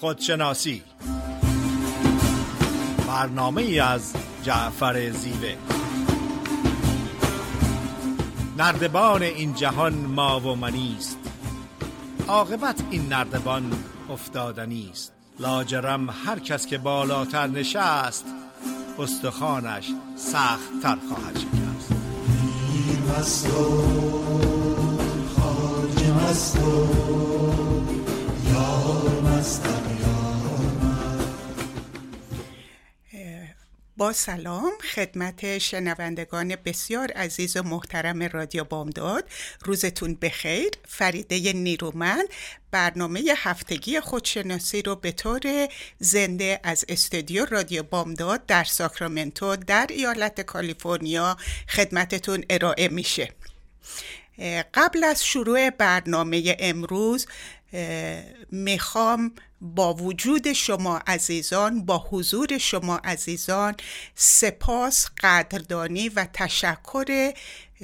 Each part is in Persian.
خودشناسی. برنامه ای از جعفر زیوه. نردبان این جهان ما و منیست عاقبت این نردبان افتادنی است لاجرم هر کس که بالاتر نشست استخوانش سخت تر خواهد شکست. مست و مست و با سلام خدمت شنوندگان بسیار عزیز و محترم رادیو بامداد. روزتون بخیر. فریده نیرومند. برنامه هفتگی خودشناسی رو به طور زنده از استودیو رادیو بامداد در ساکرامنتو در ایالت کالیفرنیا خدمتتون ارائه میشه. قبل از شروع برنامه امروز می‌خوام با وجود شما عزیزان با حضور شما عزیزان سپاس قدردانی و تشکر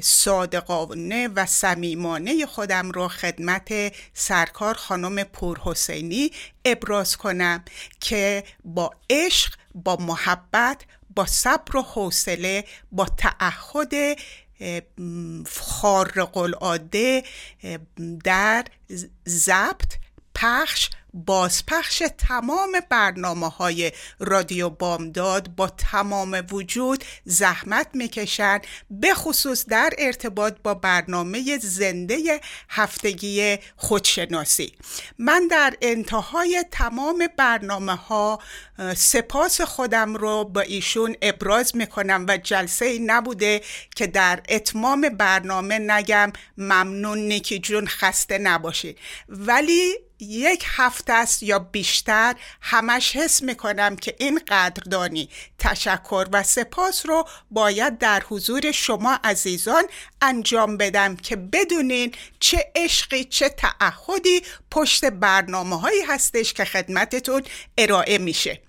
صادقانه و صمیمانه خودم را خدمت سرکار خانم پورحسینی ابراز کنم که با عشق با محبت با صبر و حوصله با تعهد خارق العاده در ضبط پخش بازپخش تمام برنامه های رادیو بامداد با تمام وجود زحمت می‌کشن به خصوص در ارتباط با برنامه زنده هفتگی خودشناسی. من در انتهای تمام برنامه ها سپاس خودم رو با ایشون ابراز می‌کنم و جلسه نبوده که در اتمام برنامه نگم ممنون نیکی جون خسته نباشید. ولی یک هفته است یا بیشتر همش حس می‌کنم که این قدردانی تشکر و سپاس رو باید در حضور شما عزیزان انجام بدم که بدونین چه عشقی چه تعهدی پشت برنامه هایی هستش که خدمتتون ارائه میشه.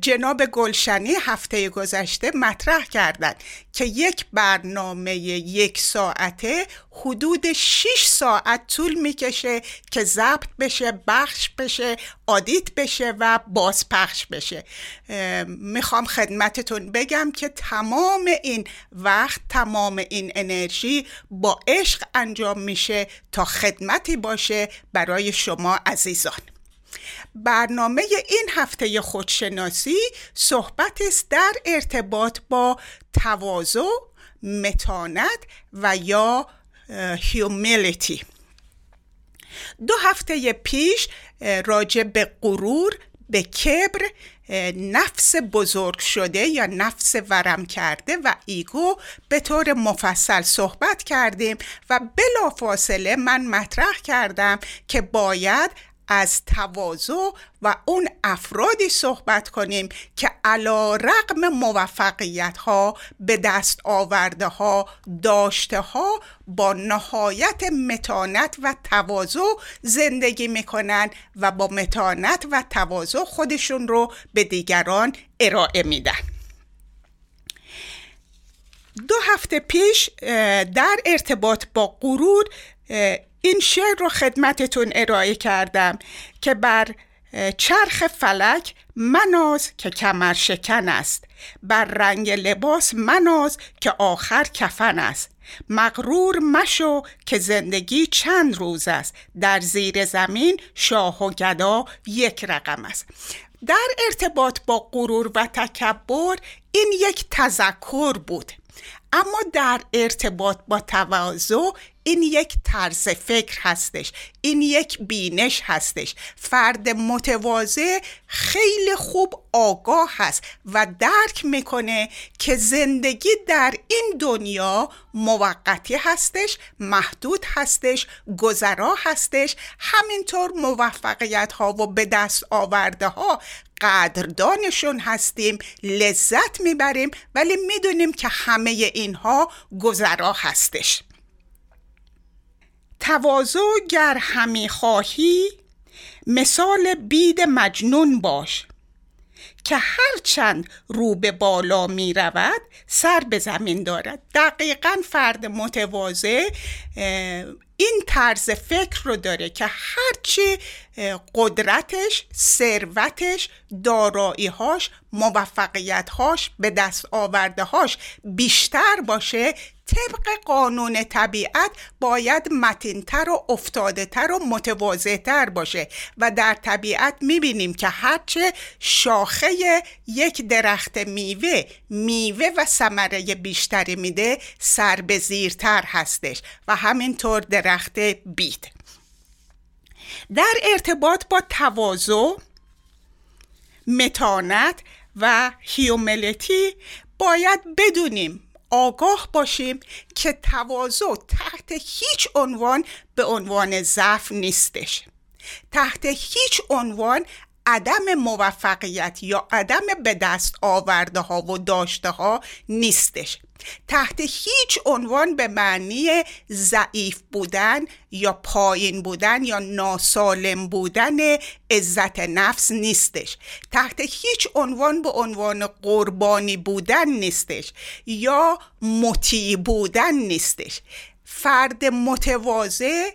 جناب گلشنی هفته گذشته مطرح کردند که یک برنامه یک ساعته حدود 6 ساعت طول می‌کشه که ضبط بشه بخش بشه آدیت بشه و بازپخش بشه. می‌خوام خدمتتون بگم که تمام این وقت تمام این انرژی با عشق انجام میشه تا خدمتی باشه برای شما عزیزان. برنامه این هفته خودشناسی صحبت است در ارتباط با تواضع متانت و یا humility دو هفته پیش راجع به غرور به کبر نفس بزرگ شده یا نفس ورم کرده و ego به طور مفصل صحبت کردیم و بلافاصله من مطرح کردم که باید از تواضع و اون افرادی صحبت کنیم که علا رقم موفقیت ها به دست آورده ها داشته ها با نهایت متانت و تواضع زندگی می‌کنن و با متانت و تواضع خودشون رو به دیگران ارائه میدن. دو هفته پیش در ارتباط با غرور این شعر رو خدمتتون ارائه کردم که بر چرخ فلک مناز که کمر شکن است. بر رنگ لباس مناز که آخر کفن است. مغرور مشو که زندگی چند روز است. در زیر زمین شاه و گدا یک رقم است. در ارتباط با غرور و تکبر این یک تذکر بود. اما در ارتباط با تواضع این یک طرز فکر هستش این یک بینش هستش. فرد متواضع خیلی خوب آگاه هست و درک می‌کنه که زندگی در این دنیا موقتی هستش محدود هستش گذرا هستش همینطور موفقیت ها و به دست آورده ها قدردانشون هستیم لذت می‌بریم ولی می‌دونیم که همه اینها گذرا هستش. تواضع گر همی خواهی مثال بید مجنون باش که هرچند رو به بالا می رود سر به زمین دارد. دقیقا فرد متواضع این طرز فکر رو داره که هرچی قدرتش ثروتش داراییهاش موفقیتهاش به دست آوردهاش بیشتر باشه طبق قانون طبیعت باید متینتر و افتادهتر و متواضعتر باشه و در طبیعت می‌بینیم که هرچه شاخه یک درخت میوه میوه و ثمره بیشتری میده سر به زیرتر هستش و همینطور درخت بید در ارتباط با تواضع متانت و هیوملیتی باید بدونیم آگاه باشیم که تواضع تحت هیچ عنوان به عنوان ضعف نیستش. تحت هیچ عنوان عدم موفقیت یا عدم به دست آورده ها و داشته ها نیستش. تحت هیچ عنوان به معنی ضعیف بودن یا پایین بودن یا ناسالم بودن عزت نفس نیستش. تحت هیچ عنوان به عنوان قربانی بودن نیستش یا مطیع بودن نیستش. فرد متواضع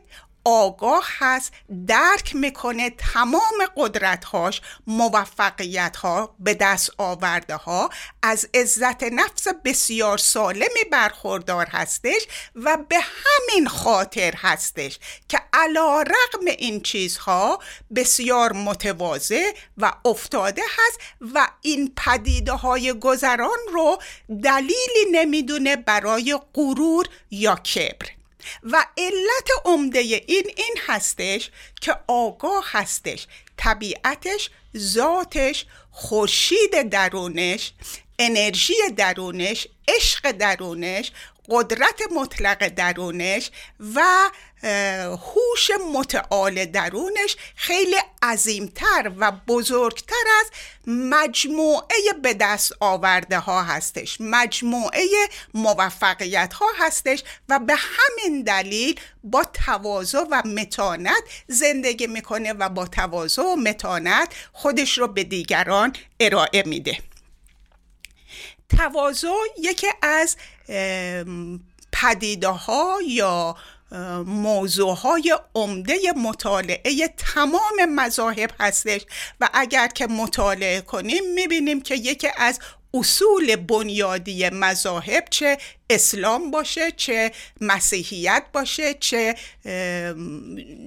آگاه هست درک می‌کنه تمام قدرتهاش موفقیتها به دست آورده ها از عزت نفس بسیار سالمی برخوردار هستش و به همین خاطر هستش که علا رقم این چیزها بسیار متواضع و افتاده هست و این پدیده های گذران رو دلیلی نمی‌دونه برای غرور یا کبر. و علت عمده این این هستش که آگاه هستش. طبیعتش ذاتش خورشید درونش انرژی درونش عشق درونش قدرت مطلق درونش و هوش متعال درونش خیلی عظیمتر و بزرگتر از مجموعه به دست آورده ها هستش مجموعه موفقیت ها هستش و به همین دلیل با تواضع و متانت زندگی می‌کنه و با تواضع و متانت خودش رو به دیگران ارائه میده. تواضع یکی از پدیده ها یا موضوع های عمده مطالعه تمام مذاهب هستش و اگر که مطالعه کنیم می‌بینیم که یکی از اصول بنیادی مذاهب چه اسلام باشه چه مسیحیت باشه چه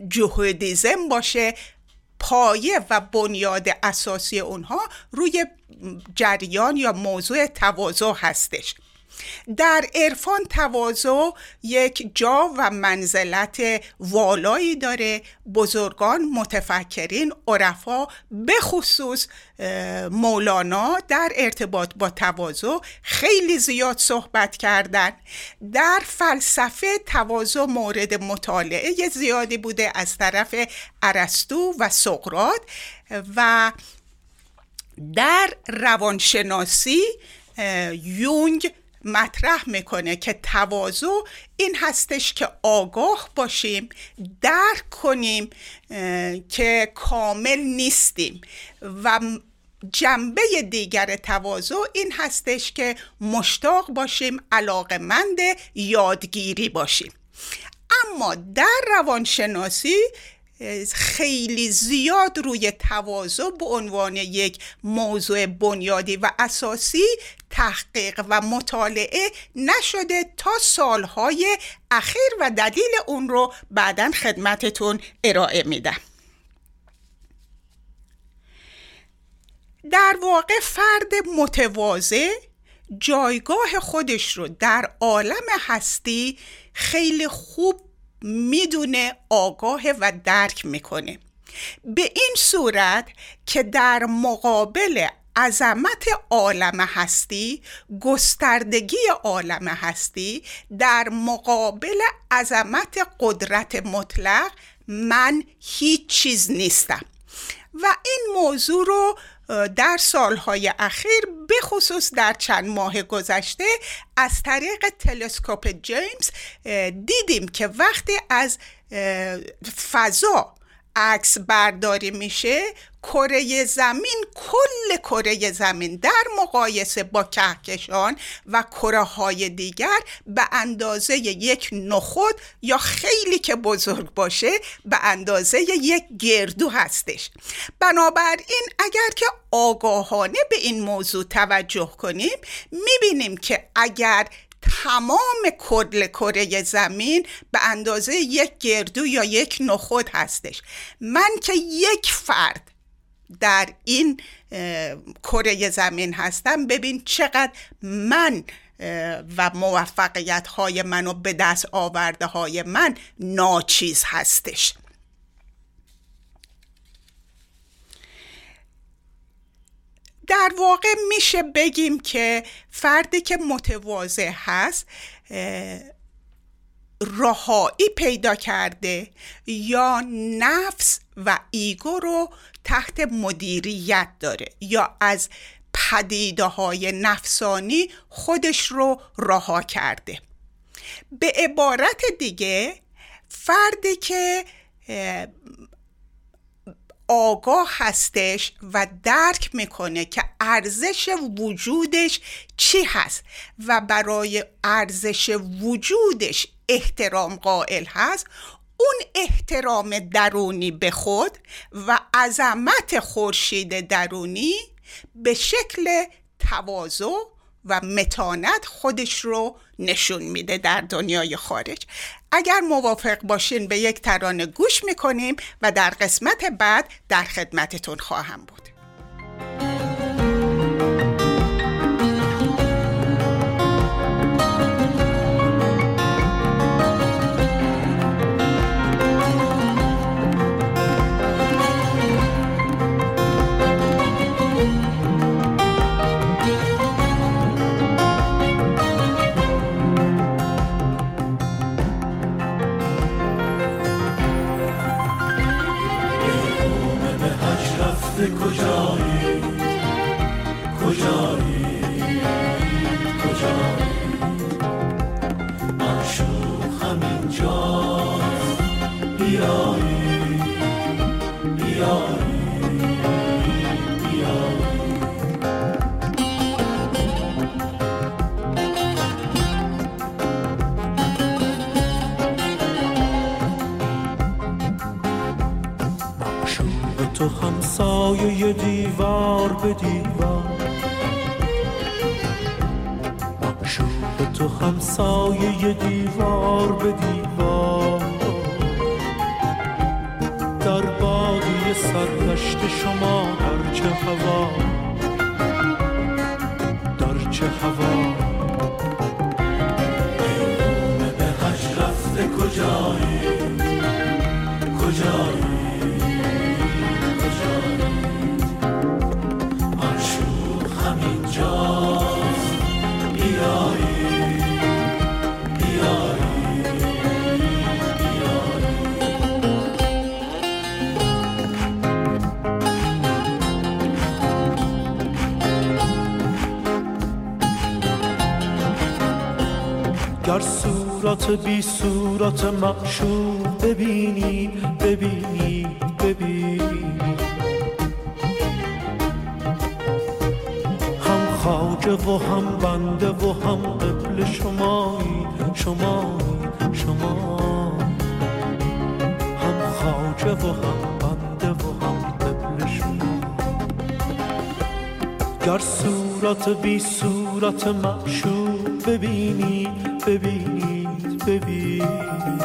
جهودیزم باشه. پایه و بنیاد اساسی اونها روی جریان یا موضوع تواضع هستش. در عرفان تواضع یک جا و منزلت والایی داره. بزرگان متفکرین عرفا به خصوص مولانا در ارتباط با تواضع خیلی زیاد صحبت کردن. در فلسفه تواضع مورد مطالعه زیادی بوده از طرف ارسطو و سقرات و در روانشناسی یونگ مطرح می‌کنه که تواضع این هستش که آگاه باشیم درک کنیم که کامل نیستیم. و جنبه دیگر تواضع این هستش که مشتاق باشیم علاقمند یادگیری باشیم. اما در روانشناسی خیلی زیاد روی تواضع به عنوان یک موضوع بنیادی و اساسی تحقیق و مطالعه نشده تا سالهای اخیر و دلیل اون رو بعدا خدمتتون ارائه میدم. در واقع فرد متواضع جایگاه خودش رو در عالم هستی خیلی خوب می‌دونه آگاه و درک می‌کنه. به این صورت که در مقابل عظمت عالم هستی گستردگی عالم هستی در مقابل عظمت قدرت مطلق من هیچ چیز نیستم. و این موضوع رو در سالهای اخیر به خصوص در چند ماه گذشته از طریق تلسکوپ جیمز دیدیم که وقتی از فضا عکس برداری میشه کره زمین کل کره زمین در مقایسه با کهکشان و کره های دیگر به اندازه یک نخود یا خیلی که بزرگ باشه به اندازه یک گردو هستش. بنابراین اگر که آگاهانه به این موضوع توجه کنیم می‌بینیم که اگر تمام کل کره زمین به اندازه یک گردو یا یک نخود هستش. من که یک فرد در این کره زمین هستم ببین چقدر من و موفقیت های من و به دست آورده های من ناچیز هستش. در واقع میشه بگیم که فردی که متواضع هست رهایی پیدا کرده یا نفس و ایگو رو تحت مدیریت داره یا از پدیده های نفسانی خودش رو رها کرده. به عبارت دیگه فردی که آگاه هستش و درک می‌کنه که ارزش وجودش چی هست و برای ارزش وجودش احترام قائل هست اون احترام درونی به خود و عظمت خورشید درونی به شکل تواضع و متانت خودش رو نشون میده در دنیای خارج. اگر موافق باشین به یک ترانه گوش می‌کنیم و در قسمت بعد در خدمتتون خواهم بود. Ты? همسایه دیوار به دیوار. معشوق تو همسایه دیوار به دیوار. در بادی سرگشت شما در چه هوا؟ در چه هوا بی صورت معشوق ببینی ببینی ببینی. هم خاجه و هم بنده و هم قبل شمایی شمایی شما هم خاجه و هم بنده و هم قبل شما گر صورت بی صورت معشوق ببینی ببینید ببینید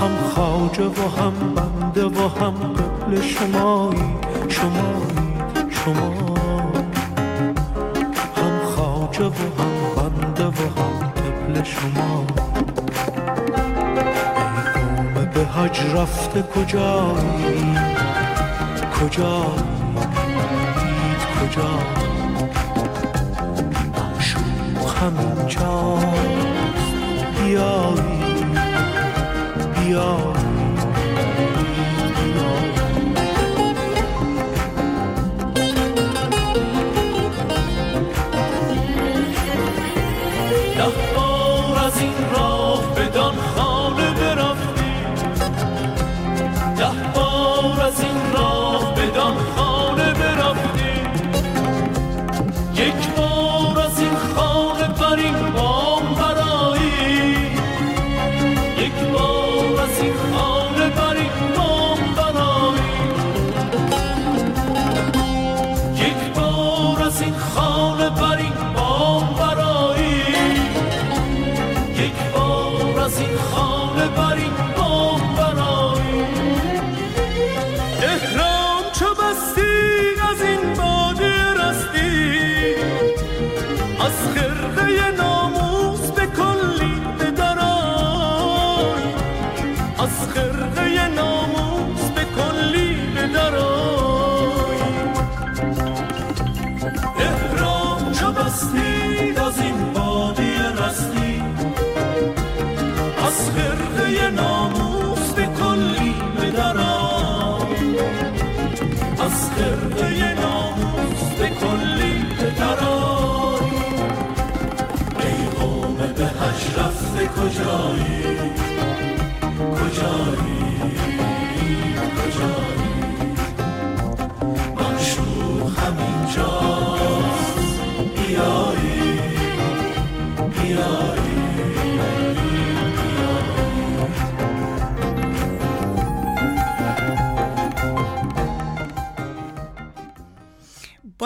هم خاجه و هم بنده و هم قبل شمایی. شمایی شما هم خاجه و هم بنده و هم قبل شما ای به حج رفته کجایی؟ کجایی؟ دید کجایی همینجاست بیایی. بیایی.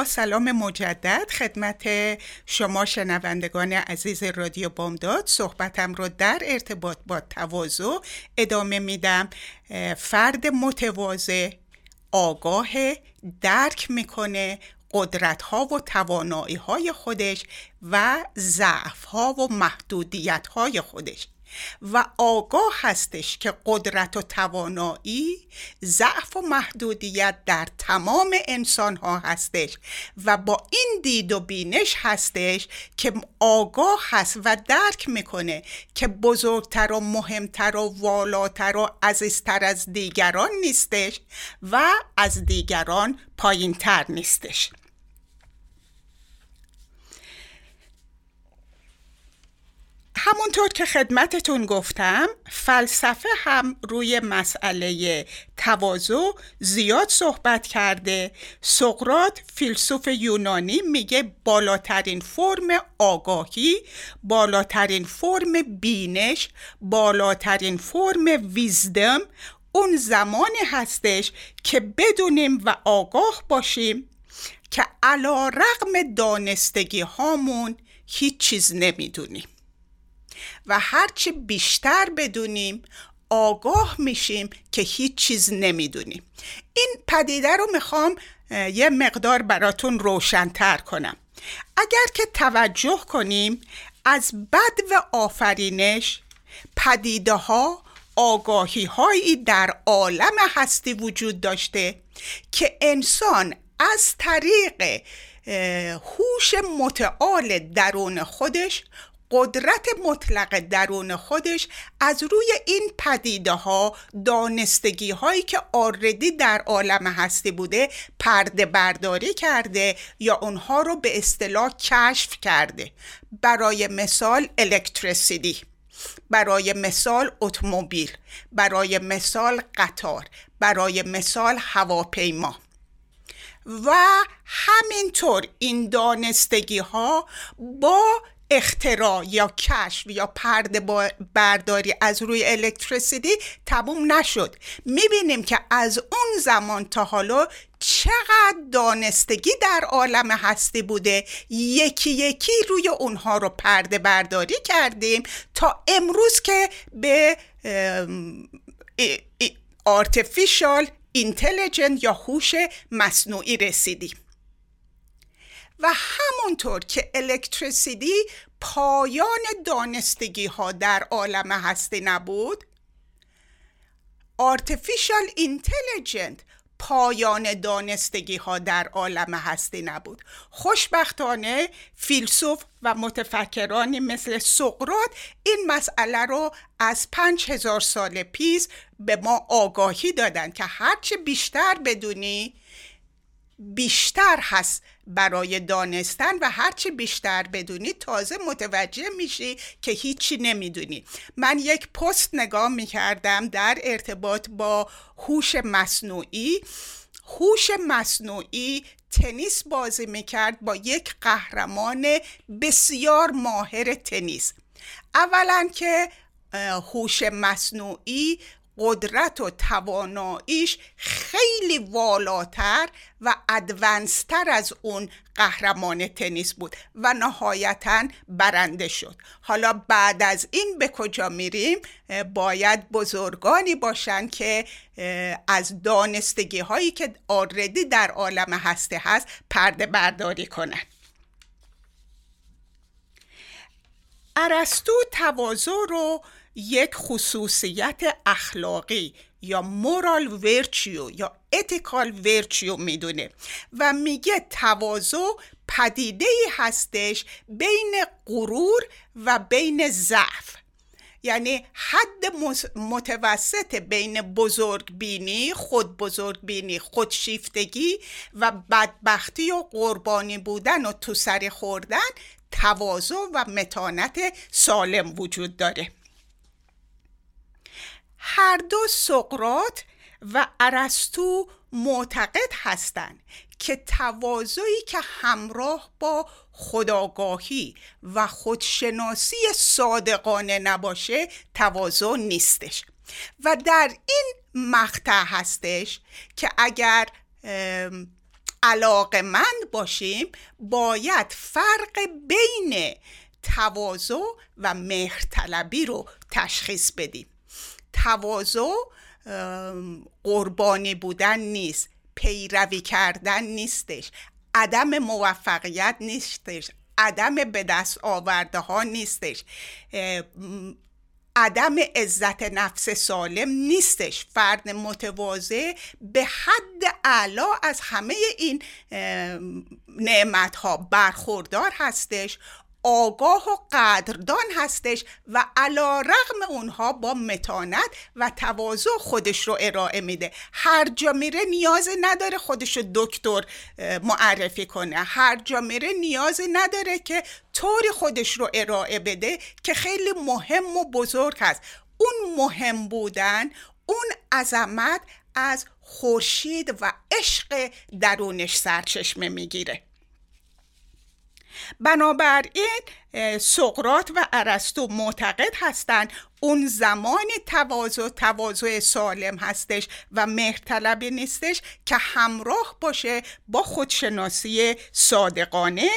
سلام مجدد خدمت شما شنوندگان عزیز رادیو بامداد. صحبتم رو در ارتباط با تواضع ادامه میدم. فرد متواضع آگاه درک می‌کنه قدرت ها و توانایی های خودش و ضعف ها و محدودیت های خودش. و آگاه هستش که قدرت و توانایی ضعف و محدودیت در تمام انسان ها هستش و با این دید و بینش هستش که آگاه هست و درک می‌کنه که بزرگتر و مهمتر و والاتر و عزیزتر از دیگران نیستش و از دیگران پایینتر نیستش. همونطور که خدمتتون گفتم فلسفه هم روی مسئله تواضع زیاد صحبت کرده. سقرات فیلسوف یونانی میگه بالاترین فرم آگاهی بالاترین فرم بینش بالاترین فرم ویزدم اون زمانی هستش که بدونیم و آگاه باشیم که علا رقم دانستگی هامون هیچ چیز نمی‌دونیم. و هرچی بیشتر بدونیم آگاه میشیم که هیچ چیز نمی‌دونیم. این پدیده رو می‌خوام یه مقدار براتون روشنتر کنم. اگر که توجه کنیم از بد و آفرینش پدیده ها آگاهی هایی در عالم هستی وجود داشته که انسان از طریق هوش متعال درون خودش قدرت مطلق درون خودش از روی این پدیده ها دانستگی هایی که آردی در عالم هستی بوده پرده برداری کرده یا اونها رو به اصطلاح کشف کرده. برای مثال الکتریسیتی برای مثال اتومبیل برای مثال قطار برای مثال هواپیما. و همینطور این دانستگی ها با اختراع یا کشف یا پرده برداری از روی الکتریسیتی تموم نشد. می‌بینیم که از اون زمان تا حالا چقدر دانستگی در عالم هستی بوده. یکی یکی روی اونها رو پرده برداری کردیم تا امروز که به artificial intelligence یا هوش مصنوعی رسیدیم. و همونطور که electricity پایان دانستگی ها در عالم هستی نبود artificial intelligence پایان دانستگی ها در عالم هستی نبود. خوشبختانه فیلسوف و متفکرانی مثل سقراط این مسئله رو از پنج هزار سال پیش به ما آگاهی دادن که هرچه بیشتر بدونی بیشتر هست برای دانستن و هرچی بیشتر بدونی تازه متوجه میشی که هیچی نمی‌دونی. من یک پست نگاه می‌کردم در ارتباط با هوش مصنوعی. هوش مصنوعی تنیس بازی می‌کرد با یک قهرمان بسیار ماهر تنیس. اولا که هوش مصنوعی قدرت و تواناییش خیلی والاتر و ادونستر از اون قهرمان تنیس بود و نهایتا برنده شد. حالا بعد از این به کجا میریم؟ باید بزرگانی باشن که از دانستگی هایی که آردی در عالم هسته هست پرده برداری کنن. ارسطو تواضع رو یک خصوصیت اخلاقی یا مورال ورچیو یا اتیکال ورچیو می‌دونه و میگه تواضع پدیده ای هستش بین غرور و بین ضعف. یعنی حد متوسط بین بزرگ بینی خود بزرگ بینی خودشیفتگی و بدبختی و قربانی بودن و تو سر خوردن تواضع و متانت سالم وجود داره. هر دو سقرات و ارسطو معتقد هستند که تواضعی که همراه با خداگاهی و خودشناسی صادقانه نباشه تواضع نیستش. و در این مقطع هستش که اگر علاقمند باشیم باید فرق بین تواضع و مهرطلبی رو تشخیص بدیم. تواضع قربانی بودن نیست پیروی کردن نیستش عدم موفقیت نیستش عدم به دست آورده ها نیستش عدم عزت نفس سالم نیستش. فرد متواضع به حد اعلا از همه این نعمت ها برخوردار هستش. آگاه و قدردان هستش و علا رغم اونها با متانت و تواضع خودش رو ارائه میده. هر جا میره نیاز نداره خودش رو دکتر معرفی کنه. هر جا میره نیاز نداره که طوری خودش رو ارائه بده که خیلی مهم و بزرگ هست. اون مهم بودن اون عظمت از خورشید و عشق درونش سرچشمه می‌گیره. بنابراین سقرات و ارسطو معتقد هستند اون زمان تواضع تواضع سالم هستش و مهرطلبی نیستش که همراه باشه با خودشناسی صادقانه.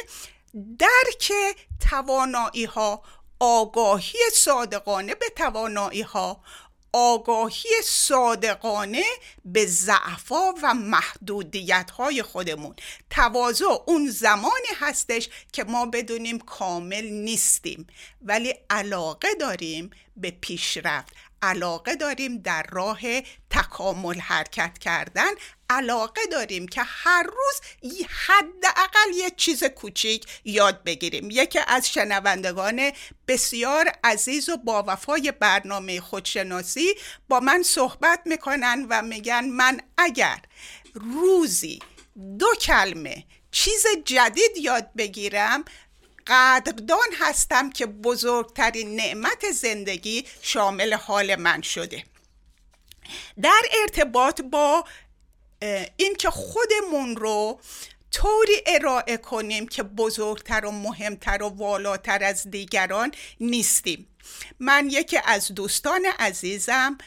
درک توانایی ها آگاهی صادقانه به توانایی ها آگاهی صادقانه به ضعفا و محدودیت های خودمون. تواضع اون زمانی هستش که ما بدونیم کامل نیستیم ولی علاقه داریم به پیشرفت. علاقه داریم در راه تکامل حرکت کردن علاقه داریم که هر روز حداقل یه چیز کوچیک یاد بگیریم. یکی از شنوندگان بسیار عزیز و با وفای برنامه خودشناسی با من صحبت می‌کنن و میگن من اگر روزی دو کلمه چیز جدید یاد بگیرم قدردان هستم که بزرگترین نعمت زندگی شامل حال من شده. در ارتباط با اینکه خودمون رو طوری ارائه کنیم که بزرگتر و مهمتر و والاتر از دیگران نیستیم. من یکی از دوستان عزیزم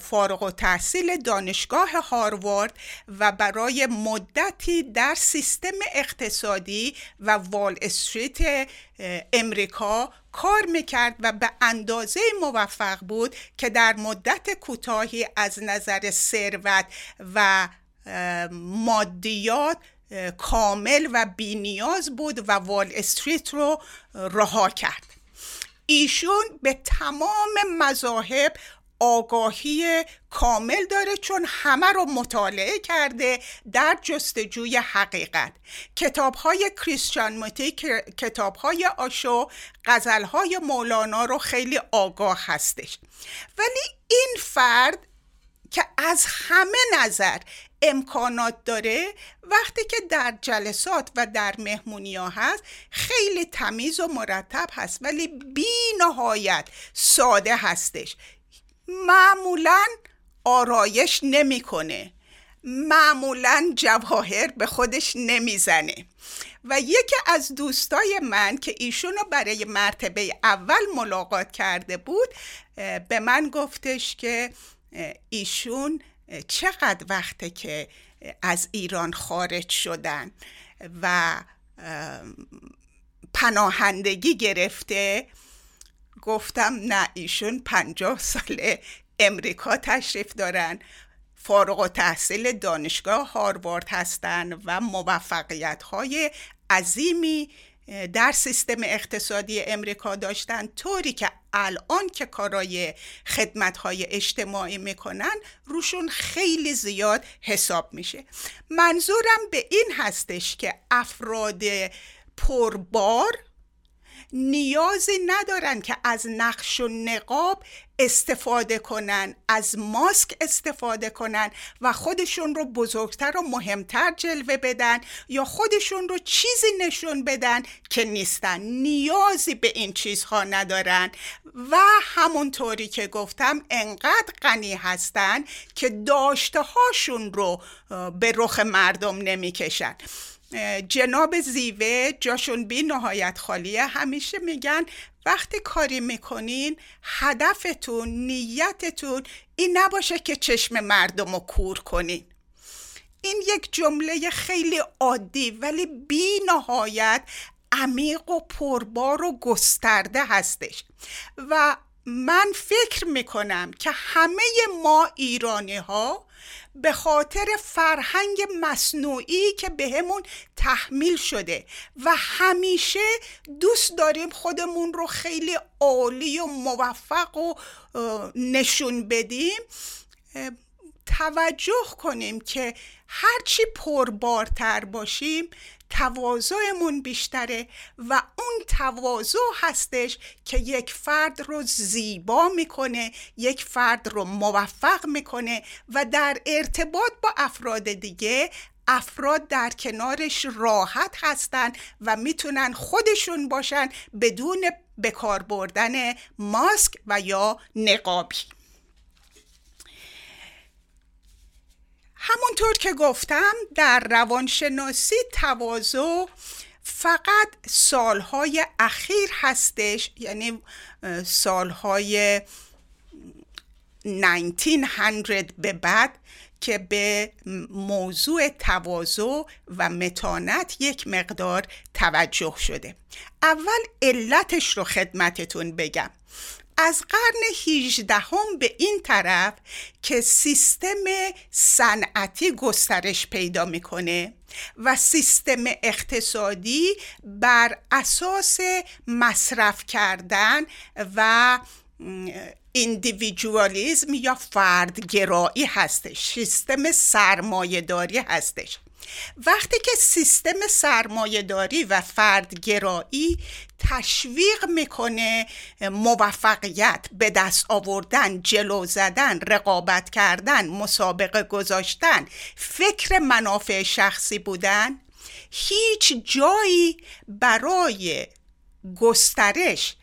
فارغ و تحصیل دانشگاه هاروارد و برای مدتی در سیستم اقتصادی و وال استریت امریکا کار می‌کرد و به اندازه موفق بود که در مدت کوتاهی از نظر ثروت و مادیات کامل و بینیاز بود و وال استریت رو رها کرد. ایشون به تمام مذاهب آگاهی کامل داره چون همه رو مطالعه کرده در جستجوی حقیقت. کتاب های کریستیان موتی کتاب های آشو غزل های مولانا رو خیلی آگاه هستش. ولی این فرد که از همه نظر امکانات داره وقتی که در جلسات و در مهمونی ها هست خیلی تمیز و مرتب هست ولی بی نهایت ساده هستش. معمولا آرایش نمی‌کنه. معمولا جواهر به خودش نمی‌زنه. و یکی از دوستای من که ایشونو برای مرتبه اول ملاقات کرده بود به من گفتش که ایشون چقدر وقته که از ایران خارج شدن و پناهندگی گرفته گفتم نه ایشون پنجاه سال امریکا تشریف دارن. فارغ و تحصیل دانشگاه هاروارد هستند و موفقیت های عظیمی در سیستم اقتصادی امریکا داشتن. طوری که الان که کارای خدمت های اجتماعی می‌کنن روشون خیلی زیاد حساب میشه. منظورم به این هستش که افراد پربار نیازی ندارن که از نقش و نقاب استفاده کنن از ماسک استفاده کنن و خودشون رو بزرگتر و مهمتر جلوه بدن یا خودشون رو چیزی نشون بدن که نیستن. نیازی به این چیزها ندارن. و همونطوری که گفتم انقدر غنی هستن که داشته هاشون رو به رخ مردم نمی‌کشن. جناب زیوه جاشون بی نهایت خالیه. همیشه میگن وقتی کاری می‌کنین هدفتون نیتتون این نباشه که چشم مردم رو کور کنین. این یک جمله خیلی عادی ولی بی نهایت عمیق و پربار و گسترده هستش. و من فکر می‌کنم که همه ما ایرانی ها به خاطر فرهنگ مصنوعی که بهمون تحمیل شده و همیشه دوست داریم خودمون رو خیلی عالی و موفق و نشون بدیم توجه کنیم که هرچی پربارتر باشیم تواضعمون بیشتره و اون تواضع هستش که یک فرد رو زیبا می‌کنه یک فرد رو موفق می‌کنه و در ارتباط با افراد دیگه افراد در کنارش راحت هستن و می‌تونن خودشون باشن بدون بکار بردن ماسک و یا نقابی. همونطور که گفتم در روانشناسی تواضع فقط سالهای اخیر هستش یعنی سالهای 1900 به بعد که به موضوع تواضع و متانت یک مقدار توجه شده. اول علتش رو خدمتتون بگم. از قرن 18 هم به این طرف که سیستم صنعتی گسترش پیدا می‌کنه و سیستم اقتصادی بر اساس مصرف کردن و ایندیویدوالیزم یا فردگرایی هستش سیستم سرمایهداری هستش. وقتی که سیستم سرمایهداری و فردگرایی تشویق می‌کنه موفقیت به دست آوردن جلو زدن رقابت کردن مسابقه گذاشتن فکر منافع شخصی بودن هیچ جایی برای گسترش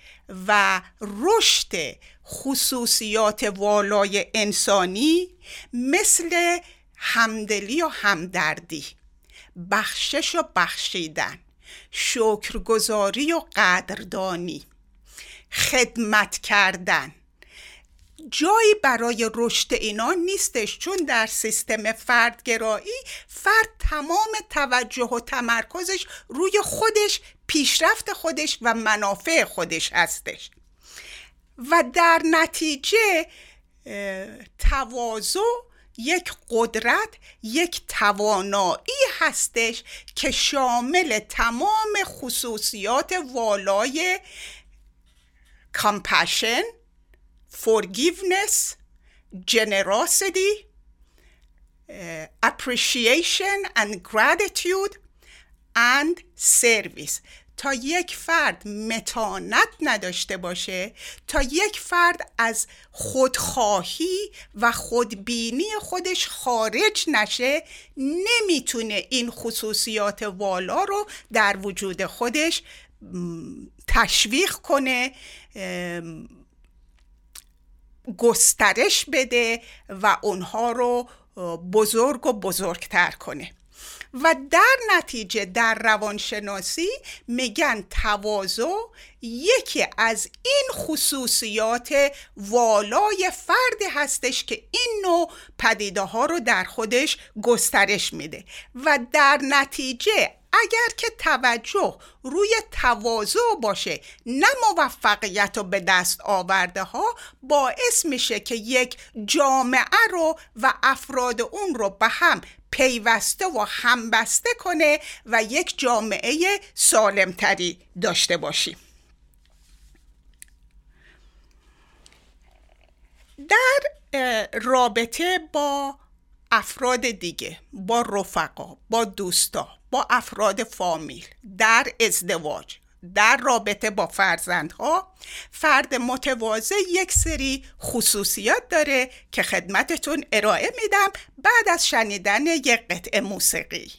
و رشد خصوصیات والای انسانی مثل همدلی و همدردی بخشش و بخشیدن شکرگزاری و قدردانی خدمت کردن. جایی برای رشد اینا نیستش چون در سیستم فردگرایی فرد تمام توجه و تمرکزش روی خودش پیشرفت خودش و منافع خودش هستش. و در نتیجه تواضع یک قدرت یک توانایی هستش که شامل تمام خصوصیات والای compassion forgiveness generosity appreciation and gratitude and service تا یک فرد متانت نداشته باشه تا یک فرد از خودخواهی و خودبینی خودش خارج نشه نمی‌تونه این خصوصیات والا رو در وجود خودش تشویق کنه گسترش بده و اونها رو بزرگ و بزرگتر کنه. و در نتیجه در روانشناسی میگن تواضع یکی از این خصوصیات والای فردی هستش که این نوع پدیده ها رو در خودش گسترش میده و در نتیجه اگر که توجه روی تواضع باشه نه موفقیت رو به دست آورده ها باعث میشه که یک جامعه رو و افراد اون رو به هم پیوسته و همبسته کنه و یک جامعه سالمتری داشته باشیم. در رابطه با افراد دیگه با رفقا با دوستا با افراد فامیل در ازدواج در رابطه با فرزندها فرد متواضع یک سری خصوصیات داره که خدمتتون ارائه میدم بعد از شنیدن یک قطعه موسیقی.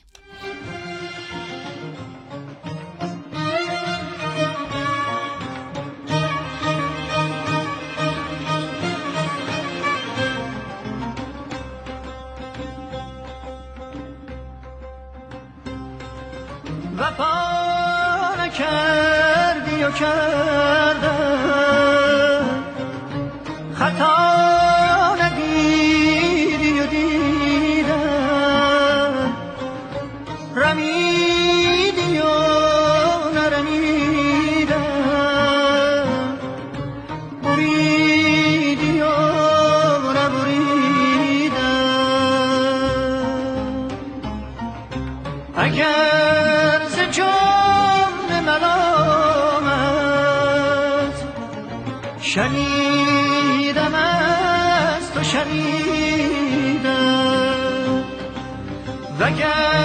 وفا نکردی و کرده خطا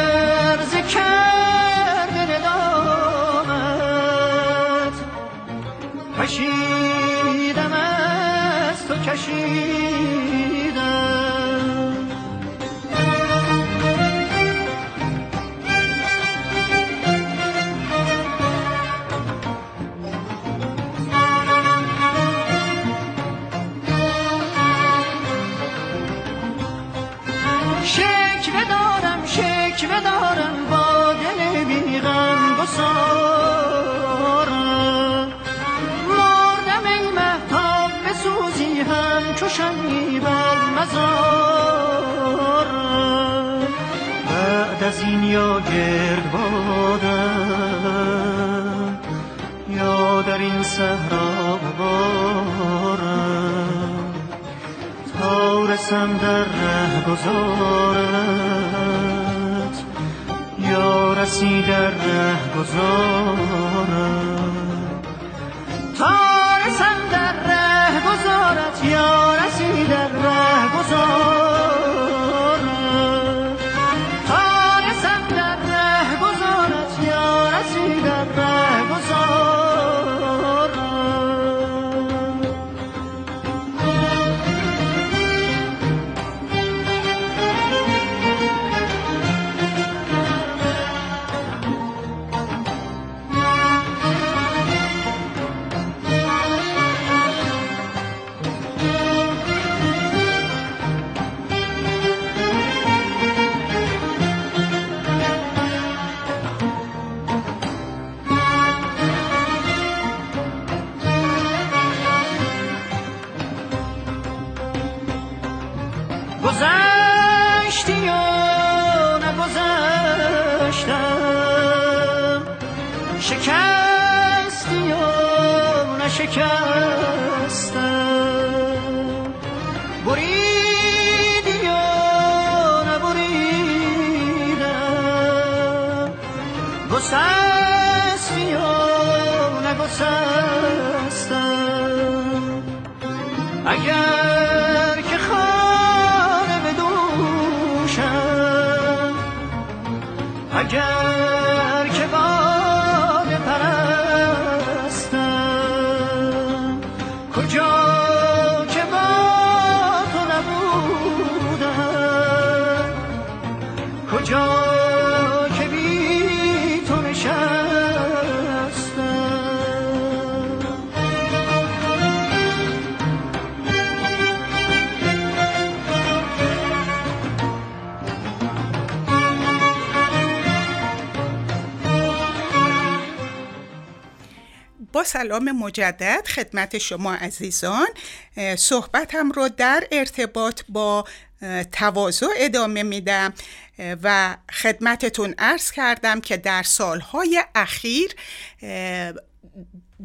وگر ز کرد گرد بادم یا در این صحرا بارم تا رسم در ره گذارت. یا رسی در ره گذارت. تا رسم در ره گذارت. یا رسی در ره گذارت. سلام مجدد خدمت شما عزیزان. صحبتم رو در ارتباط با تواضع ادامه میدم. و خدمتتون ارز کردم که در سالهای اخیر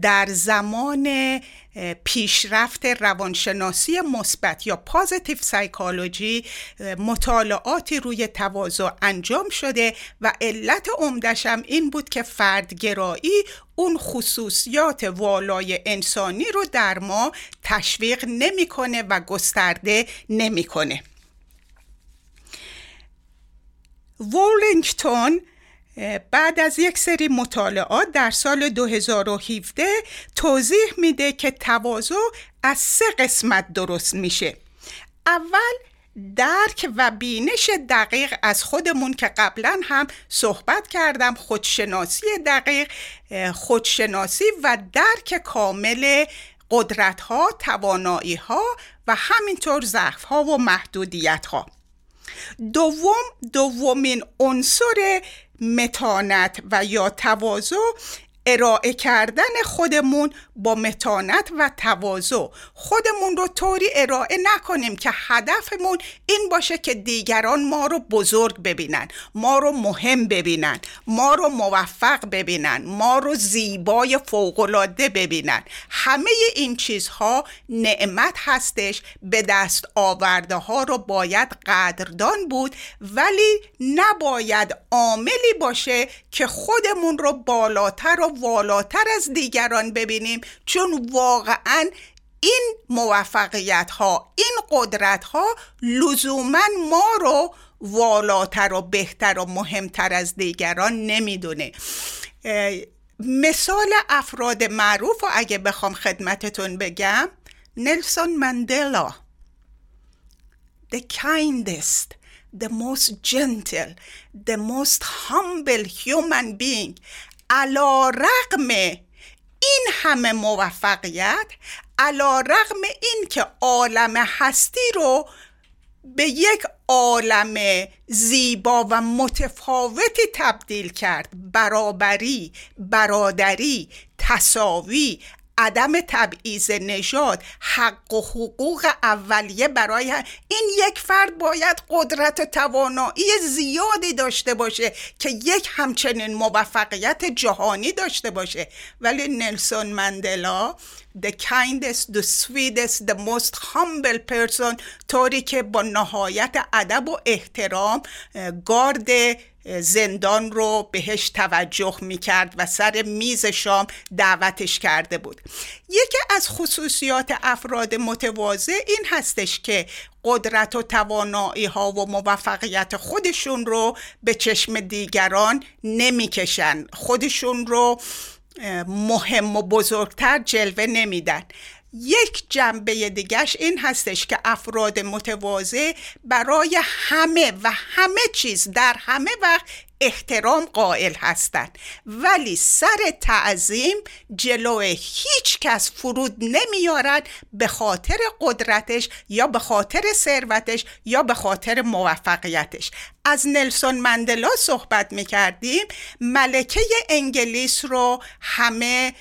در زمان پیشرفت روانشناسی مثبت یا پازیتیو سایکولوژی مطالعاتی روی تواضع انجام شده و علت عمدشم این بود که فردگرایی اون خصوصیات والای انسانی رو در ما تشویق نمی‌کنه و گسترده نمی‌کنه. وولینگتون بعد از یک سری مطالعات در سال 2017 توضیح میده که تواضع از سه قسمت درست میشه. اول درک و بینش دقیق از خودمون که قبلا هم صحبت کردم خودشناسی دقیق خودشناسی و درک کامل قدرت ها توانایی ها و همینطور ضعف ها و محدودیت ها دوم دومین عنصر متانت و یا تواضع ارائه کردن خودمون با متانت و تواضع. خودمون رو طوری ارائه نکنیم که هدفمون این باشه که دیگران ما رو بزرگ ببینن ما رو مهم ببینن ما رو موفق ببینن ما رو زیبای فوقالعاده ببینن. همه این چیزها نعمت هستش. به دست آورده ها رو باید قدردان بود ولی نباید عاملی باشه که خودمون رو بالاتر و والاتر از دیگران ببینیم چون واقعا این موفقیت ها این قدرت ها لزوما ما رو والاتر و بهتر و مهمتر از دیگران نمی‌دونه. مثال افراد معروف و اگه بخوام خدمتتون بگم نلسون مندلا. The kindest the most gentle the most humble human being. علا رقم این همه موفقیت علا رقم این که عالم هستی رو به یک عالم زیبا و متفاوتی تبدیل کرد. برابری برادری تساوی عدم تبعیض نژاد حق و حقوق اولیه برای این یک فرد باید قدرت توانایی زیادی داشته باشه که یک همچنین موفقیت جهانی داشته باشه. ولی نلسون مندلا the kindest, the sweetest, the most humble person. طوری که با نهایت ادب و احترام گارد زندان رو بهش توجه می‌کرد و سر میز شام دعوتش کرده بود. یکی از خصوصیات افراد متواضع این هستش که قدرت و توانایی ها و موفقیت خودشون رو به چشم دیگران نمی‌کشن. خودشون رو مهم و بزرگتر جلوه نمیدن. یک جنبه دیگرش این هستش که افراد متواضع برای همه و همه چیز در همه وقت احترام قائل هستند. ولی سر تعظیم جلو هیچ کس فرود نمیارد به خاطر قدرتش یا به خاطر ثروتش یا به خاطر موفقیتش. از نلسون مندلا صحبت می‌کردیم ملکه انگلیس رو همه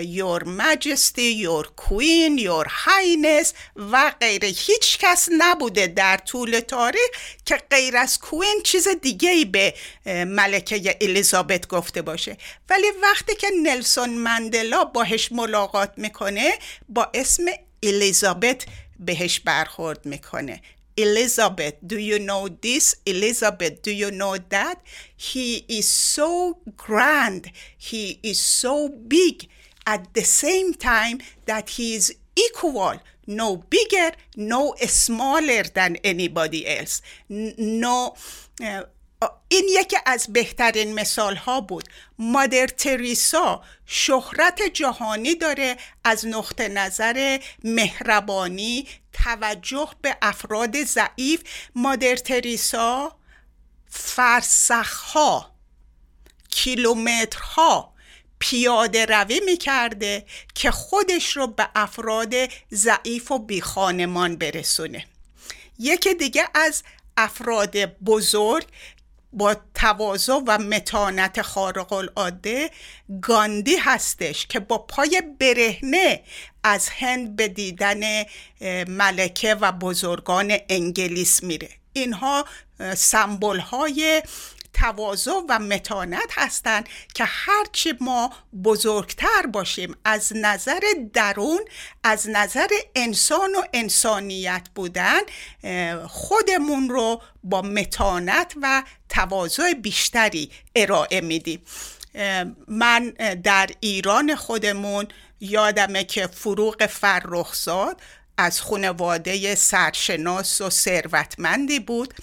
your majesty, your queen, your highness و غیره هیچ کس نبوده در طول تاریخ که غیر از کوین چیز دیگه ای به ملکه الیزابت گفته باشه ولی وقتی که نلسون مندلا باهش ملاقات می‌کنه با اسم الیزابت بهش برخورد می‌کنه Elizabeth, do you know this? Elizabeth, do you know that? He is so grand. He is so big. At the same time that he is equal no bigger no smaller than anybody else. No این یکی از بهترین مثال ها بود. مادر تریسا شهرت جهانی داره از نقطه نظر مهربانی توجه به افراد ضعیف. مادر تریسا فرسخها کیلومترها پیاده روی می‌کرده که خودش رو به افراد ضعیف و بیخانمان برسونه. یکی دیگه از افراد بزرگ با تواضع و متانت خارق العاده گاندی هستش که با پای برهنه از هند به دیدن ملکه و بزرگان انگلیس میره. اینها سمبل های تواضع و متانت هستند که هرچی ما بزرگتر باشیم از نظر درون از نظر انسان و انسانیت بودن خودمون رو با متانت و تواضع بیشتری ارائه میدیم. من در ایران خودمون یادمه که فروغ فرخزاد از خانواده سرشناس و ثروتمندی بود.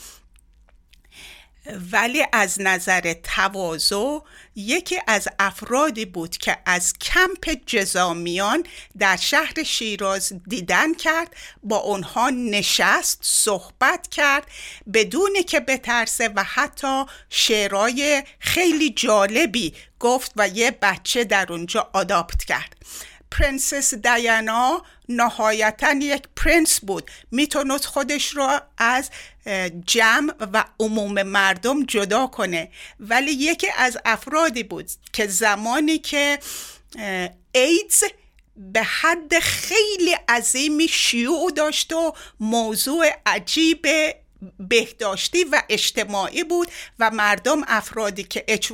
ولی از نظر تواضع یکی از افرادی بود که از کمپ جزامیان در شهر شیراز دیدن کرد با اونها نشست صحبت کرد بدون که بترسه و حتی شعرهای خیلی جالبی گفت و یه بچه در اونجا adopt کرد. پرنسس دیانا نهایتا یک پرنسس بود. می‌تونست خودش رو از جمع و عموم مردم جدا کنه. ولی یکی از افرادی بود که زمانی که ایدز به حد خیلی عظیمی شیوع داشت و موضوع عجیب بهداشتی و اجتماعی بود و مردم افرادی که HIV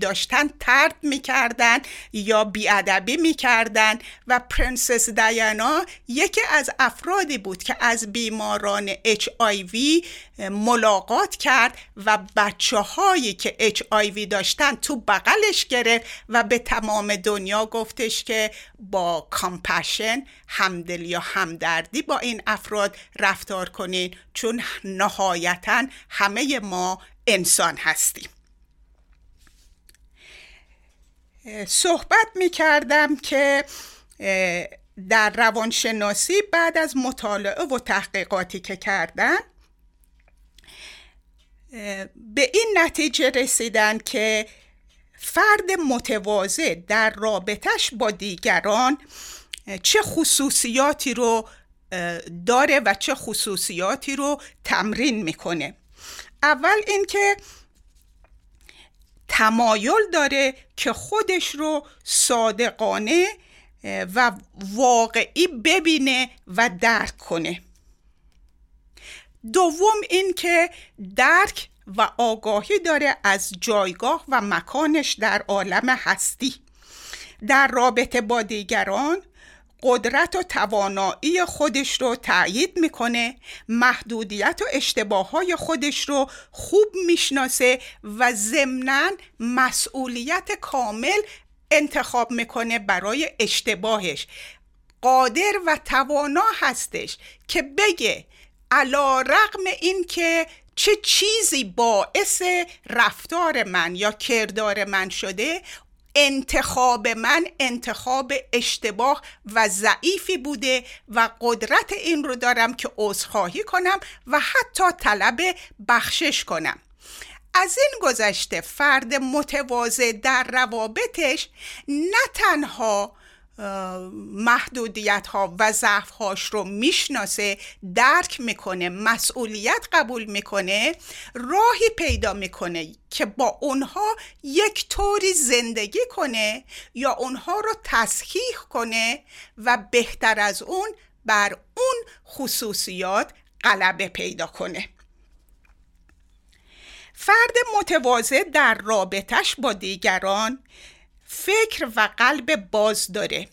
داشتن طرد می‌کردن یا بیادبی می‌کردن و پرنسس دیانا یکی از افرادی بود که از بیماران HIV ملاقات کرد و بچه هایی که HIV داشتن تو بغلش گرفت و به تمام دنیا گفتش که با کامپشن همدل یا همدردی با این افراد رفتار کنین. چون نهایتا همه ما انسان هستیم. صحبت می کردم که در روانشناسی بعد از مطالعه و تحقیقاتی که کردن به این نتیجه رسیدن که فرد متواضع در رابطش با دیگران چه خصوصیاتی رو داره و چه خصوصیاتی رو تمرین می‌کنه. اول اینکه تمایل داره که خودش رو صادقانه و واقعی ببینه و درک کنه. دوم اینکه درک و آگاهی داره از جایگاه و مکانش در عالم هستی. در رابطه با دیگران قدرت و توانایی خودش رو تأیید می‌کنه محدودیت و اشتباه های خودش رو خوب می‌شناسه و ضمنا مسئولیت کامل انتخاب می‌کنه برای اشتباهش. قادر و توانا هستش که بگه علا رقم این که چه چیزی باعث رفتار من یا کردار من شده انتخاب من انتخاب اشتباه و ضعیفی بوده و قدرت این رو دارم که عذرخواهی کنم و حتی طلب بخشش کنم. از این گذشته فرد متواضع در روابطش نه تنها محدودیت ها و ضعف هاش رو می‌شناسه درک می‌کنه مسئولیت قبول می‌کنه راهی پیدا می‌کنه که با اونها یک طوری زندگی کنه یا اونها رو تصحیح کنه و بهتر از اون بر اون خصوصیات غلبه پیدا کنه. فرد متواضع در رابطش با دیگران فکر و قلب باز داره.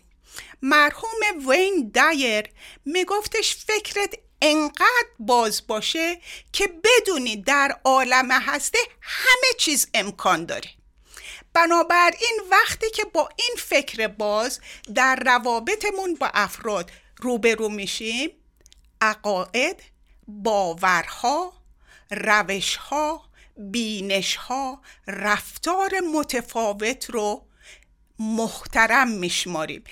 مرحوم وین دایر میگفتش فکرت انقدر باز باشه که بدونی در عالم هسته همه چیز امکان داره. بنابراین وقتی که با این فکر باز در روابطمون با افراد روبرو میشیم عقاید باورها روشها بینشها رفتار متفاوت رو محترم میشماریم.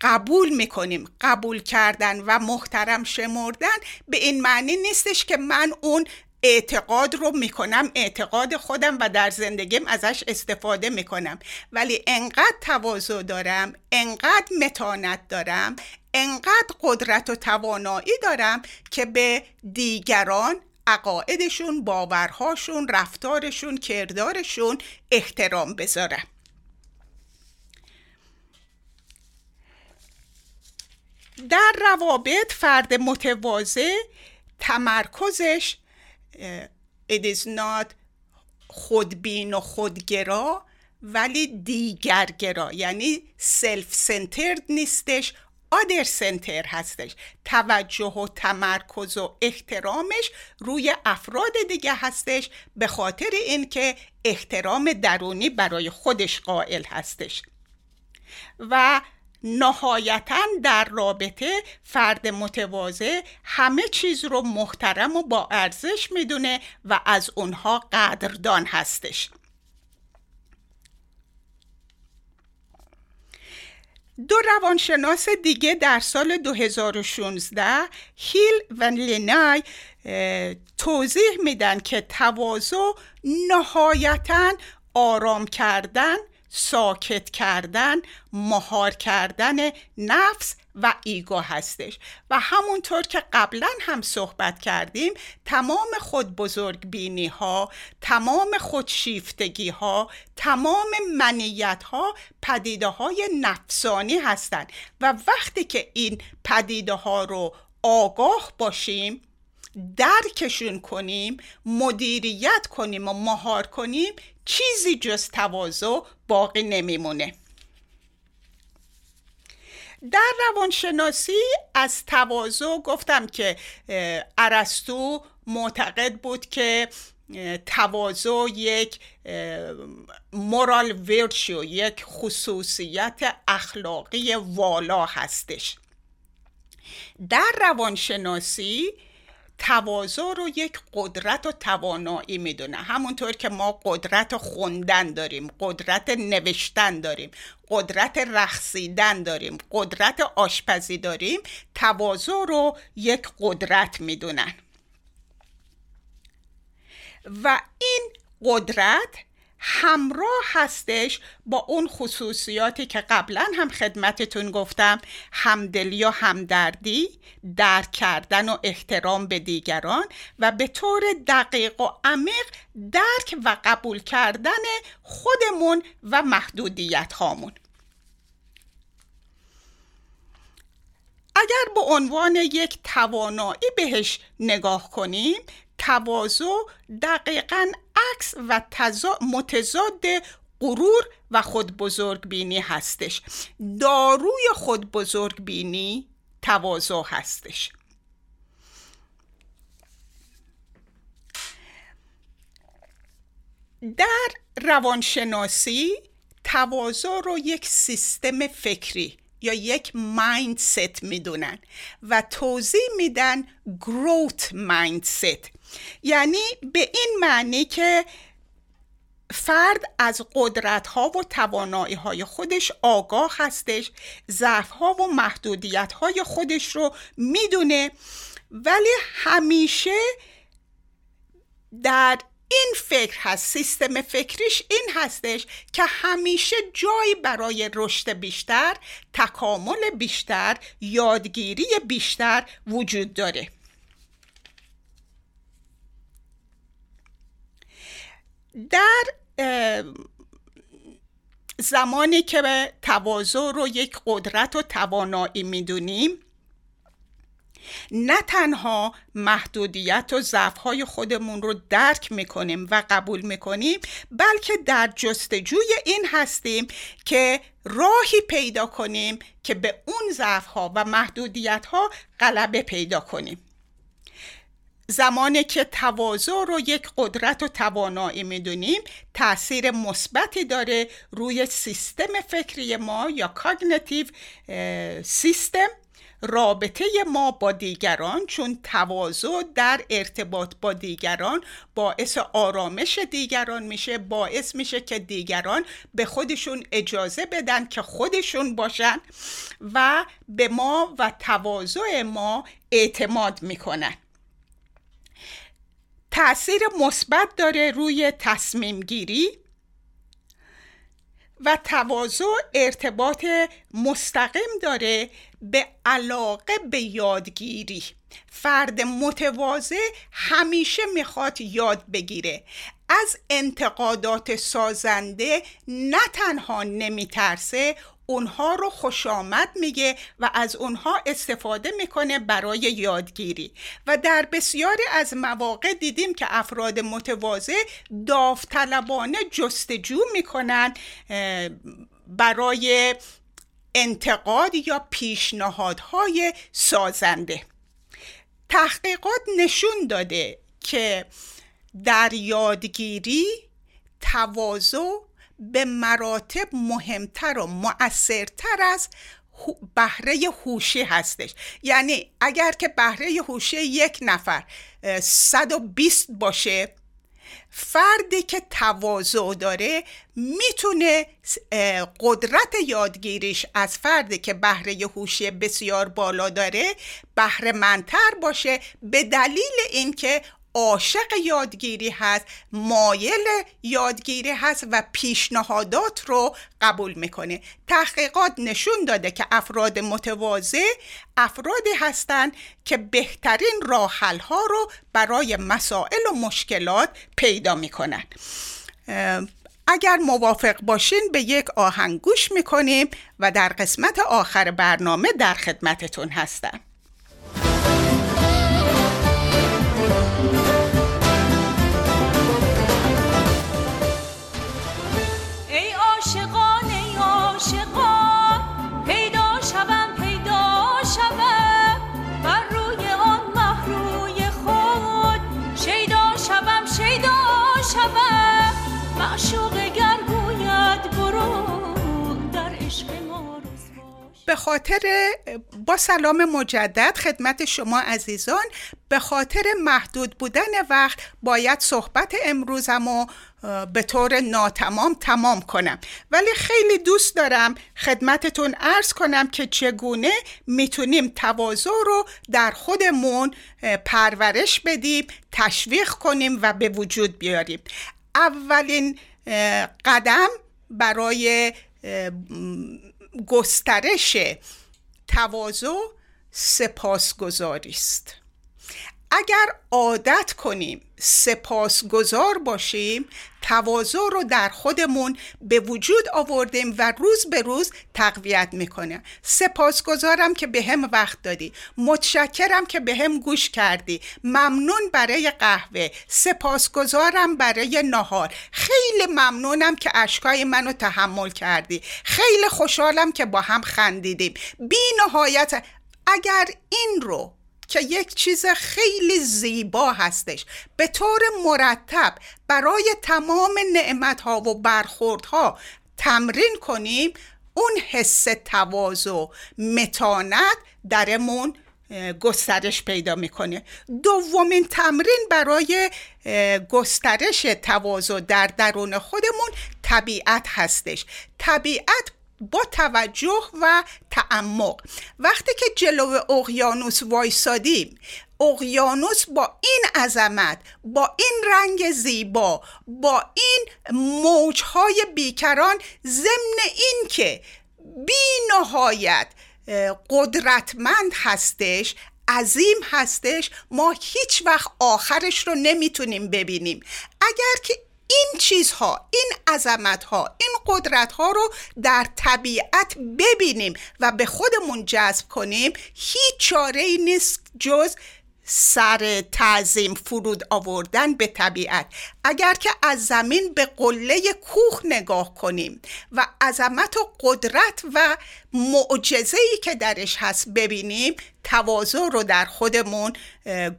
قبول می‌کنیم قبول کردن و محترم شمردن به این معنی نیستش که من اون اعتقاد رو می‌کنم اعتقاد خودم و در زندگیم ازش استفاده می‌کنم. ولی انقدر تواضع دارم انقدر متانت دارم انقدر قدرت و توانایی دارم که به دیگران عقاعدشون باورهاشون رفتارشون کردارشون احترام بذارن در روابط فرد متواضع تمرکزش it is not خودبین و خودگرا ولی دیگرگرا یعنی سلف سنترد نیستش آدر سنتر هستش. توجه و تمرکز و احترامش روی افراد دیگه هستش به خاطر اینکه احترام درونی برای خودش قائل هستش. و نهایتا در رابطه فرد متواضع همه چیز رو محترم و با ارزش می‌دونه و از اونها قدردان هستش. دو روانشناس دیگه در سال 2016 هیل و لینای توضیح میدن که تواضع نهایتا آرام کردن ساکت کردن مهار کردن نفس و ایگو هستش. و همونطور که قبلا هم صحبت کردیم تمام خود بزرگ بینی ها تمام خودشیفتگی ها تمام منیت ها پدیده های نفسانی هستند. و وقتی که این پدیده ها رو آگاه باشیم درکشون کنیم مدیریت کنیم و مهار کنیم چیزی جز تواضع باقی نمیمونه. در روانشناسی از تواضع گفتم که ارسطو معتقد بود که تواضع یک مورال ویرچو یک خصوصیت اخلاقی والا هستش. در روانشناسی تواضع رو یک قدرت و توانایی می‌دونه. همونطور که ما قدرت خوندن داریم قدرت نوشتن داریم قدرت رخصیدن داریم قدرت آشپزی داریم تواضع رو یک قدرت می‌دونن. و این قدرت همراه هستش با اون خصوصیاتی که قبلا هم خدمتتون گفتم همدلی و همدردی درک کردن و احترام به دیگران و به طور دقیق و عمیق درک و قبول کردن خودمون و محدودیت هامون اگر به عنوان یک توانایی بهش نگاه کنیم تواضع دقیقا عکس و متضاد غرور و خود بزرگ بینی هستش. داروی خود بزرگ بینی تواضع هستش. در روانشناسی تواضع رو یک سیستم فکری یا یک مایند ست می‌دونن و توضیح میدن گروت مایند ست یعنی به این معنی که فرد از قدرت ها و توانایی های خودش آگاه هستش ضعف ها و محدودیت های خودش رو می‌دونه ولی همیشه در این فکر هست سیستم فکریش این هستش که همیشه جایی برای رشد بیشتر تکامل بیشتر یادگیری بیشتر وجود داره. در زمانی که به تواضع رو یک قدرت و توانایی می‌دونیم نه تنها محدودیت و ضعفهای خودمون رو درک می‌کنیم و قبول می‌کنیم بلکه در جستجوی این هستیم که راهی پیدا کنیم که به اون ضعفها و محدودیتها غلبه پیدا کنیم. زمانی که تواضع رو یک قدرت و توانایی می‌دونیم تاثیر مثبتی داره روی سیستم فکری ما یا کاگنیتیو سیستم رابطه ما با دیگران چون تواضع در ارتباط با دیگران باعث آرامش دیگران میشه باعث میشه که دیگران به خودشون اجازه بدن که خودشون باشن و به ما و تواضع ما اعتماد می‌کنن. تاثیر مثبت داره روی تصمیم گیری. و تواضع ارتباط مستقیم داره به علاقه به یادگیری. فرد متواضع همیشه می‌خواد یاد بگیره. از انتقادات سازنده نه تنها نمیترسه اونها رو خوش آمد میگه و از اونها استفاده می‌کنه برای یادگیری. و در بسیاری از مواقع دیدیم که افراد متواضع داوطلبانه جستجو می‌کنن برای انتقاد یا پیشنهادهای سازنده. تحقیقات نشون داده که در یادگیری تواضع به مراتب مهمتر و مؤثرتر از بهره هوشی هستش. یعنی اگر که بهره هوشی یک نفر 120 باشه فردی که تواضع داره می‌تونه قدرت یادگیریش از فردی که بهره هوشی بسیار بالا داره بهره منتر باشه به دلیل اینکه عاشق یادگیری هست مایل یادگیری هست و پیشنهادات رو قبول می‌کنه. تحقیقات نشون داده که افراد متواضع افرادی هستند که بهترین راحل ها رو برای مسائل و مشکلات پیدا می‌کنن. اگر موافق باشین به یک آهنگ گوش می‌کنیم و در قسمت آخر برنامه در خدمتتون هستم. به خاطر با سلام مجدد خدمت شما عزیزان به خاطر محدود بودن وقت باید صحبت امروزم و به طور ناتمام تمام کنم. ولی خیلی دوست دارم خدمتتون ارز کنم که چگونه می‌تونیم تواضع رو در خودمون پرورش بدیم تشویق کنیم و به وجود بیاریم. اولین قدم برای گسترش تواضع سپاسگزاری است. اگر عادت کنیم سپاسگزار باشیم تواضع رو در خودمون به وجود آوردیم و روز به روز تقویت می‌کنه. سپاسگزارم که به هم وقت دادی. متشکرم که به هم گوش کردی. ممنون برای قهوه. سپاسگزارم برای نهار. خیلی ممنونم که اشکای منو تحمل کردی. خیلی خوشحالم که با هم خندیدیم. بی نهایت اگر این رو که یک چیز خیلی زیبا هستش. به طور مرتب برای تمام نعمتها و برخوردها تمرین کنیم. اون حس تواضع متانت درمون گسترش پیدا می‌کنه. دومین تمرین برای گسترش تواضع در درون خودمون طبیعت هستش. طبیعت با توجه و تعمق. وقتی که جلو اقیانوس وایسادیم اقیانوس با این عظمت با این رنگ زیبا با این موجهای بیکران ضمن این که بی نهایت قدرتمند هستش عظیم هستش ما هیچ وقت آخرش رو نمی‌تونیم ببینیم. اگر که این چیزها این عظمت ها این قدرت ها رو در طبیعت ببینیم و به خودمون جذب کنیم. هیچ چاره ای نیست جز سر تعظیم فرود آوردن به طبیعت. اگر که از زمین به قله کوه نگاه کنیم و عظمت و قدرت و معجزه ای که درش هست ببینیم تواضع رو در خودمون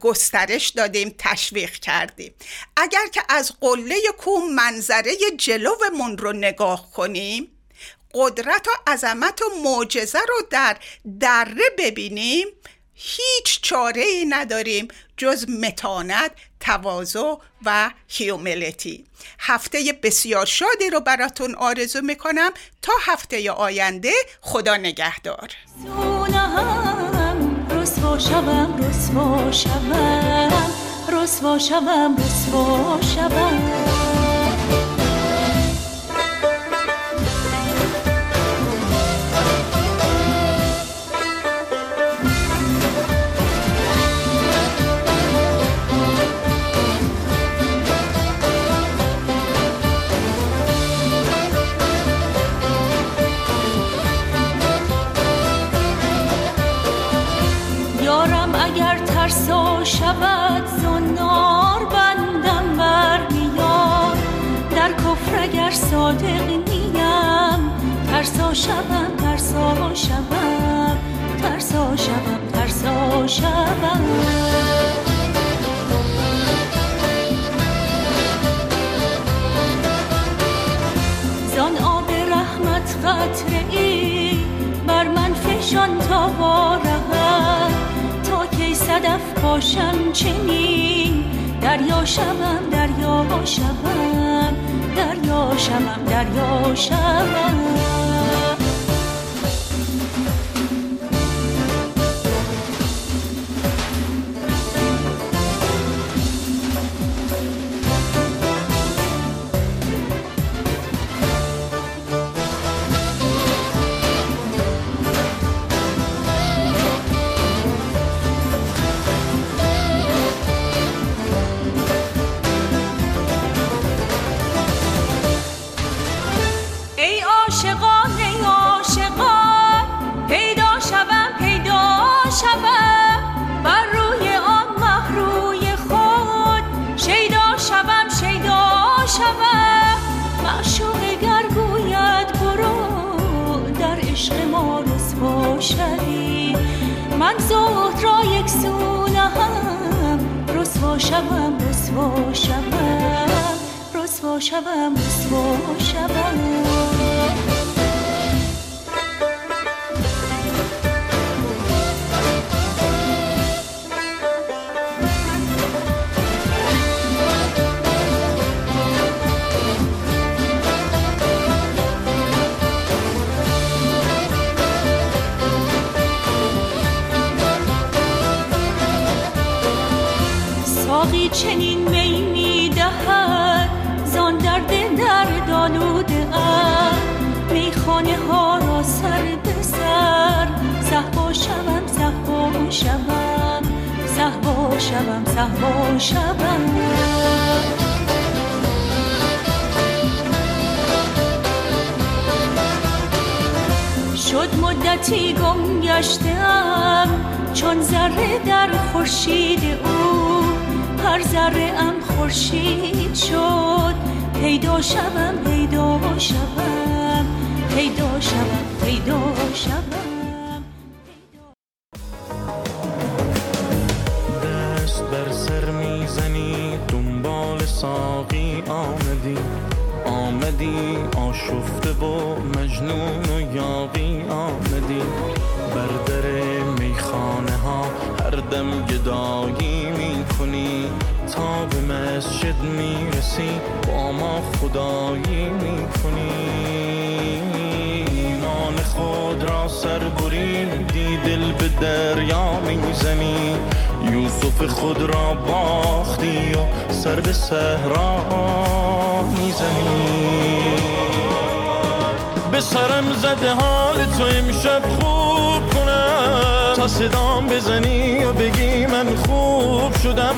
گسترش دادیم تشویق کردیم. اگر که از قله کوه منظره جلومون رو نگاه کنیم قدرت و عظمت و معجزه رو در دره ببینیم هیچ چاره ای نداریم جز متانت تواضع و هیوملیتی هفته بسیار شادی رو براتون آرزو می‌کنم. تا هفته آینده خدا نگهدار. رسوا شوم رسوا شوم. رسوا شوم رسوا شوم. شود زنار بندم بر میاد در کفر اگر صادق نیم ترسا شوم ترسا شوم ترسا شوم ترسا رحمت قطره ای بر من فشان تا بارم صدف باشم چنین؟ دریا شوم دریا شوم دریا شوم دریا شوم. شوم رسوا شوم. رسوا شوم رسوا شوم. شوم صحبا شوم. شد مدتی گم گشتم چون ذره در خورشید او. هر ذره ام خورشید شد پیدا شوم پیدا شوم. پیدا شوم پیدا شوم. مسجد می‌رسی با ما خدایی می‌کنی. ایمان خود را سر بریدی دل به دریا می‌زنی. یوسف خود را باختی و سر به صحرا می‌زنی. به سرم زده حال تو امشب کنم صدام بزنی و بگی من خوب شدم.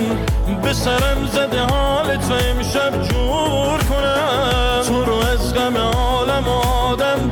به سرم زده حال تو امشب جور کنم. تو رو از غم عالم و آدم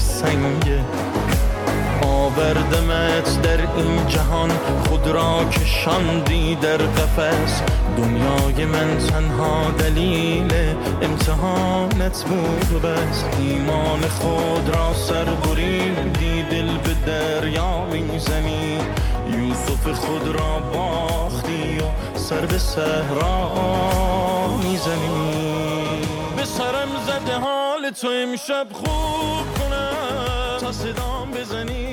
سنگه آوردمت در این جهان خود را کشاندی در قفس. دنیای من تنها دلیل امتحانت بود و بس. ایمان خود را سر بریدی دل به دریا می‌زنی. یوسف خود را باختی و سر به صحرا می‌زنی. به سرم زده حال تو امشب خوب. صدام بزنی؟